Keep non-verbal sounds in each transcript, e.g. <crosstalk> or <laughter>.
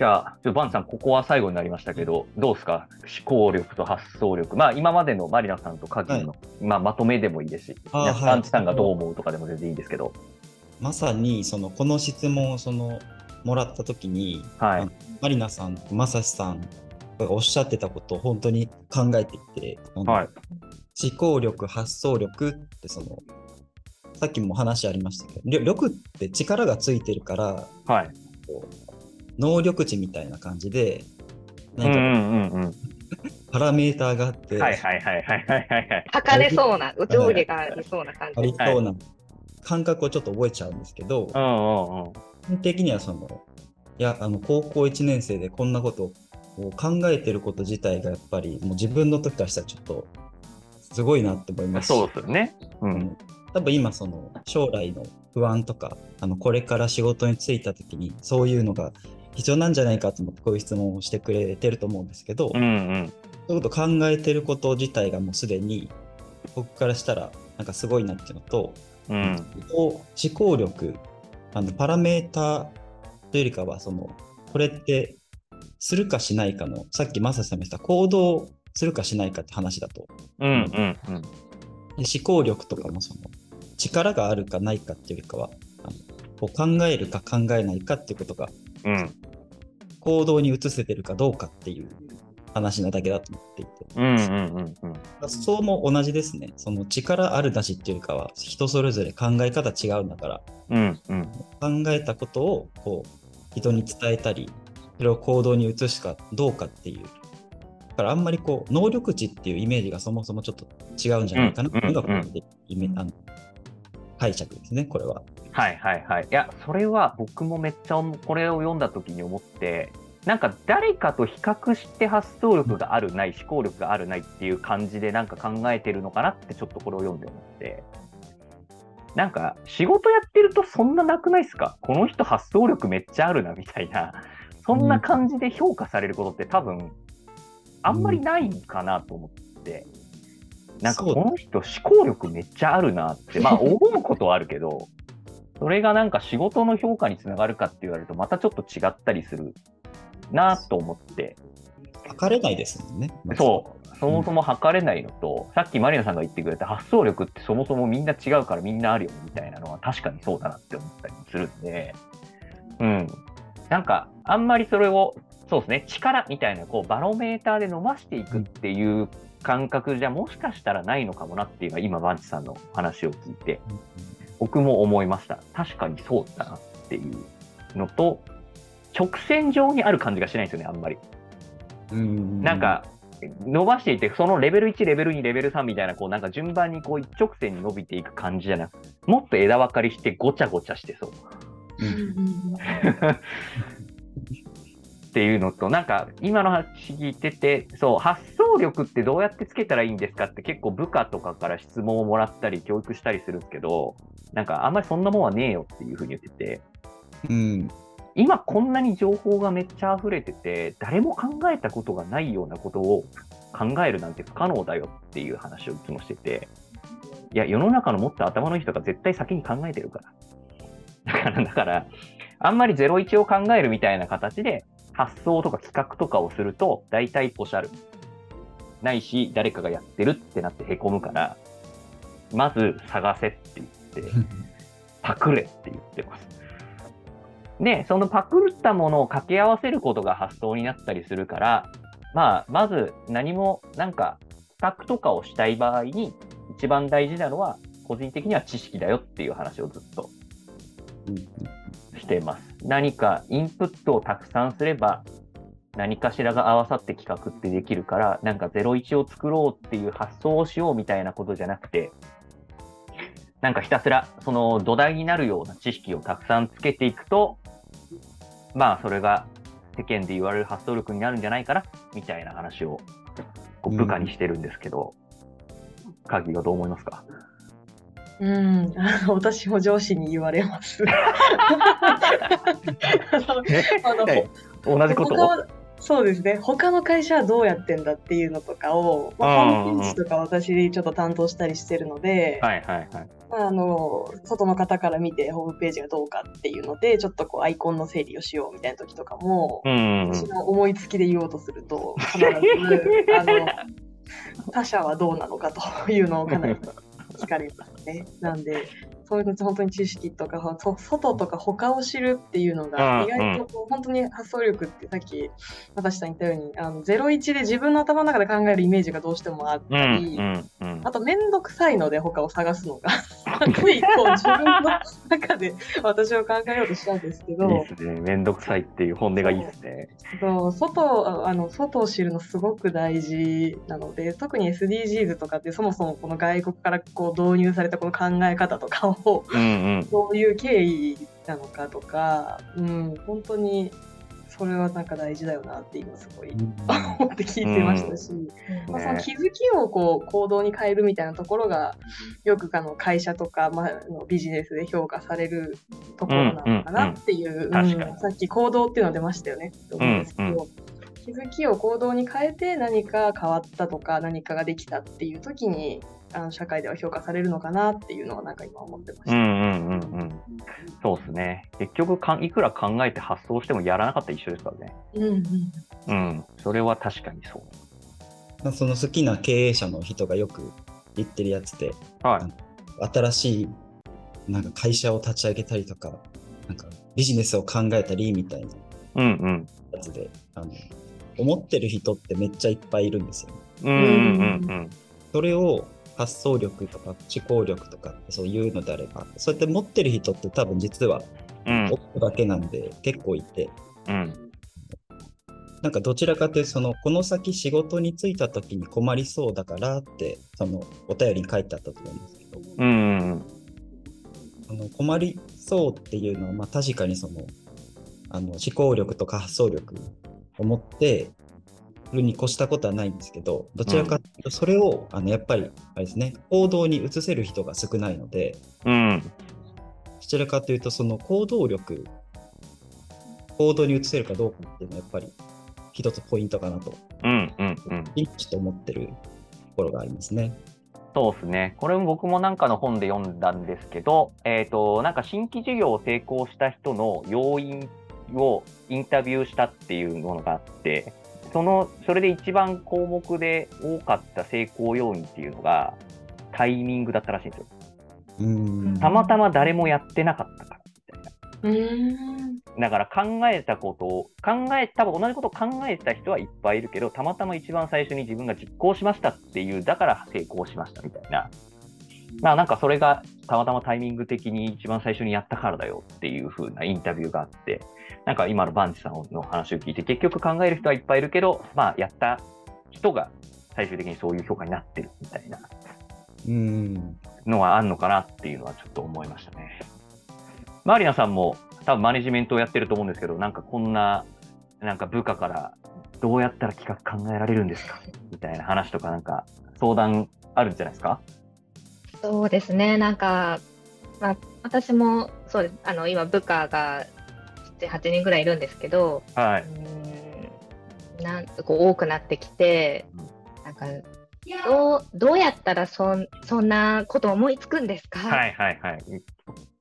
じゃあ、ちょバンさん、ここは最後になりましたけど、どうですか？思考力と発想力。まあ、今までのマリナさんとカギの、まあ、まとめでもいいですし、あーはいバンチさんがどう思うとかでも全然いいんですけど。まさにそのこの質問をそのもらった時に、はいマリナさんとマサシさんがおっしゃってたことを本当に考えていて、はい。思考力発想力ってそのさっきも話ありましたけど力って力がついてるからはい。能力値みたいな感じでうんかんうんうん。パラメーターがあって、はいはいはいはいはいはいはい。測れそうな、上下がありそうな感あじ。りそうな感覚をちょっと覚えちゃうんですけど、うんうんうん。基本的にはそのいやあの高校1年生でこんなことを考えてること自体がやっぱりもう自分の時からしたらちょっとすごいなって思いますしそうですよね。う。うんん多分今その将来の不安とかあのこれから仕事に就いた時にそういうのが必要なんじゃないかと思ってこういう質問をしてくれてると思うんですけど、うんうん。そういうこと考えてること自体がもうすでに僕からしたらなんかすごいなっていうのと、うん。思考力あのパラメーターというよりかはそのこれってするかしないかのさっきマサさんも言った行動するかしないかって話だとうんうんうん。で思考力とかもその力があるかないかっていうよりかはあのこう考えるか考えないかっていうことがうん。行動に移せてるかどうかっていう話なだけだと思っていて、うんうんうんうも同じですねその力あるなしっていうかは人それぞれ考え方違うんだからうんうん。考えたことをこう人に伝えたりそれを行動に移すかどうかっていうだからあんまりこう能力値っていうイメージがそもそもちょっと違うんじゃないかなっていうのが解釈ですねこれは。はいはいはい。いや、それは僕もめっちゃ思これを読んだ時に思って、なんか誰かと比較して発想力があるない、思考力があるないっていう感じでなんか考えてるのかなってちょっとこれを読んで思って。なんか仕事やってるとそんななくないですか？この人発想力めっちゃあるなみたいな。そんな感じで評価されることって多分あんまりないかなと思って。なんかこの人思考力めっちゃあるなって、まあ思うことはあるけど、それがなんか仕事の評価につながるかって言われるとまたちょっと違ったりするなと思って、測れないですもんね。そう、そもそも測れないのと、さっきマリナさんが言ってくれた発想力ってそもそもみんな違うからみんなあるよみたいなのは確かにそうだなって思ったりもするんで、うん。なんかあんまりそれを、そうですね、力みたいなこうバロメーターで伸ばしていくっていう感覚じゃもしかしたらないのかもなっていうのは今バンチさんの話を聞いて。うん僕も思いました。確かにそうだなっていうのと、直線上にある感じがしないんですよね、あんまり。うんなんか、伸ばしていて、そのレベル1、レベル2、レベル3みたいな、こう、なんか順番にこう一直線に伸びていく感じじゃなく、もっと枝分かりしてごちゃごちゃしてそう。うん <laughs> っていうのと、なんか今の話聞いてて、そう、発想力ってどうやってつけたらいいんですかって結構部下とかから質問をもらったり、教育したりするんですけど、なんかあんまりそんなもんはねえよっていうふうに言ってて、うん今こんなに情報がめっちゃ溢れてて、誰も考えたことがないようなことを考えるなんて不可能だよっていう話をいつもしてて、いや、世の中のもっと頭のいい人が絶対先に考えてるから。だから、だから、あんまり01を考えるみたいな形で発想とか企画とかをすると、大体ポシャる。ないし、誰かがやってるってなってへこむから、まず探せって言って、パクれって言ってます。で、そのパクったものを掛け合わせることが発想になったりするから、まあ、まず何もなんか企画とかをしたい場合に一番大事なのは個人的には知識だよっていう話をずっとしています。何かインプットをたくさんすれば何かしらが合わさって企画ってできるから、なんか01を作ろうっていう発想をしようみたいなことじゃなくて、なんかひたすらその土台になるような知識をたくさんつけていくと、まあそれが世間で言われる発想力になるんじゃないかなみたいな話をこう部下にしてるんですけど、カギがどう思いますか？うん、あ <laughs> の私も上司に言われます。<laughs> <laughs> あのえ？同じこと？そうですね他の会社はどうやってんだっていうのとかを、まあ、うんうんうんホームページとか私ちょっと担当したりしてるので、はいはいはい。あの、外の方から見てホームページがどうかっていうので、ちょっとこうアイコンの整理をしようみたいな時とかも、うん。私の思いつきで言おうとすると、必ず、あの、他者はどうなのかというのをかなり聞かれますね。なんで、そういうの本当に知識とか、そ外とか他を知るっていうのが、うん意外とこう本当に発想力ってさっき私さん言ったように、あの01で自分の頭の中で考えるイメージがどうしてもあっうん。たり。あと、めんどくさいので、他を探すのが。ついこう自分の中で私を考えようとしたんですけど、いいですね。めんどくさいっていう本音がいいですね。そう外ああの外を知るのすごく大事なので特に SDGs とかってそもそもこの外国からこう導入されたこの考え方とかをうんうん。どういう経緯なのかとか、うん、本当にそれはなんか大事だよなって今すごい思って聞いてましたし、まあ、その気づきをこう行動に変えるみたいなところがよくあの会社とか、まあ、あのビジネスで評価されるところなのかなっていう、うんうんうん。確かに。さっき行動っていうの出ましたよねと思うんですけど、うん気づきを行動に変えて何か変わったとか何かができたっていう時にあの社会では評価されるのかなっていうのはなんか今思ってました。うんうんうんうん。そうですね。結局かん、いくら考えて発想してもやらなかったら一緒ですからね。うんうんうん。それは確かにそう。まあその好きな経営者の人がよく言ってるやつで、はい。新しいなんか会社を立ち上げたりとか、なんかビジネスを考えたりみたいなうんうん。やつで、あの思ってる人ってめっちゃいっぱいいるんですよ。うんうんうんそれを発想力とか思考力とかってそういうのであれば、そうやって持ってる人って多分実はうん。うん奥だけなんで結構いて、うん。なんかどちらかというと、そのこの先仕事に就いた時に困りそうだからって、そのお便りに書いてあったと思うんですけど、うんうんあの困りそうっていうのは、まあ、確かにそのあの思考力とか発想力を持ってるに越したことはないんですけどどちらかというとそれを、あのやっぱりあれですね行動に移せる人が少ないのでうん。うん。どちらかというとその行動力行動に移せるかどうかっていうのはやっぱり一つポイントかなとうんうんうん。ちょっと思ってるところがありますね。そうですね。これも僕もなんかの本で読んだんですけど、えっ、と、なんか新規事業を成功した人の要因をインタビューしたっていうものがあって、その、それで一番項目で多かった成功要因っていうのが、タイミングだったらしいんですよ。たまたま誰もやってなかったから、みたいな。だから考えたことを、考え、多分同じことを考えてた人はいっぱいいるけど、たまたま一番最初に自分が実行しましたっていう、だから成功しましたみたいな。まあなんかそれがたまたまタイミング的に一番最初にやったからだよっていう風なインタビューがあって、なんか今のバンチさんの話を聞いて、結局考える人はいっぱいいるけど、まあやった人が最終的にそういう評価になってるみたいなのはあんのかなっていうのはちょっと思いましたね。マリナさんも多分マネジメントをやってると思うんですけど、なんかこんな、なんか部下からどうやったら企画考えられるんですかみたいな話とかなんか相談あるんじゃないですか？そうですね、なんか、まあ、私もそうですあの今、部下が7、8人ぐらいいるんですけど、はい。うーんなんこう多くなってきて、なんかどうどうやったらそんそんなこと思いつくんですか、はいはいはい。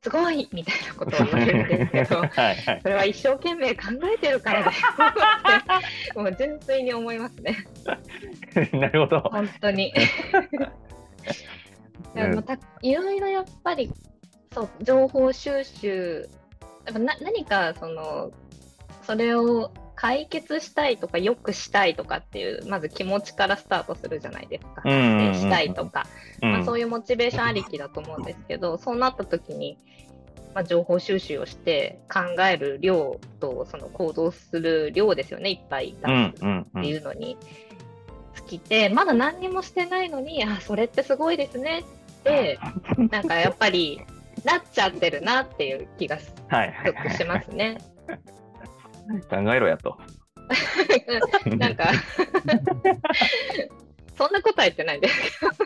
すごいみたいなことを言われるんですけど、<laughs> はいはい。それは一生懸命考えてるからだよ <laughs> って、もう純粋に思いますね、<laughs> なるほど。本当に。でもまたいろいろやっぱりそう情報収集やっぱな何かそのそれを解決したいとか良くしたいとかっていうまず気持ちからスタートするじゃないですか。うんうんうんしたいとか、うん。まあ、そういうモチベーションありきだと思うんですけど、<laughs> そうなった時に、まあ、情報収集をして考える量とその行動する量ですよね。いっぱい出うんすうんうん。っていうのに尽きて、まだ何にもしてないのにあそれってすごいですねってなんかやっぱりなっちゃってるなっていう気がすはいはいちょっとしますね。考えろやと。<laughs> なんかそんなことは言ってないんですけど。<laughs>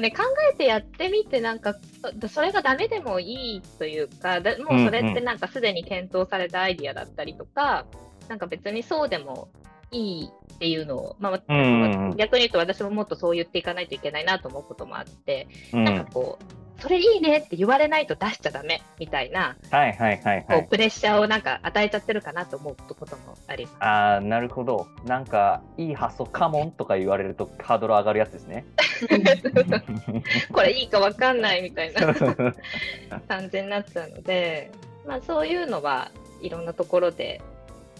ね、考えてやってみてなんかそそれがダメでもいいというかだもうそれってなんかすでに検討されたアイディアだったりとか、なんか別にそうでもいいっていうのを、まあ、うん逆に言うと私ももっとそう言っていかないといけないなと思うこともあって、うんなんかこう、それいいねって言われないと出しちゃダメみたいな、はいはいはい。プレッシャーをなんか与えちゃってるかなと思うこともあります。ああ、なるほど。なんか、いい発想、カモンとか言われるとハードル上がるやつですね。<laughs> これいいかわかんないみたいな <laughs> 感じになっちゃうので、まあ、そういうのはいろんなところで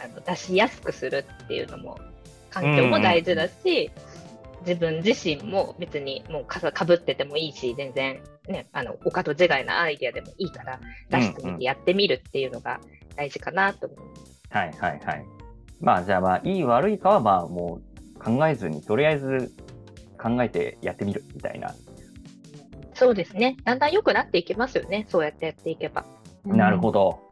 あの出しやすくするっていうのも環境も大事だし、自分自身も別にもうかさかぶっててもいいし全然、ね、あの他と違いなアイデアでもいいから出してみてやってみるっていうのが大事かなと思います。はいはいはい。まあじゃあまあ、いい悪いかはまあもう考えずに、とりあえず考えてやってみるみたいな。そうですねだんだん良くなっていきますよねそうやってやっていけば。なるほど。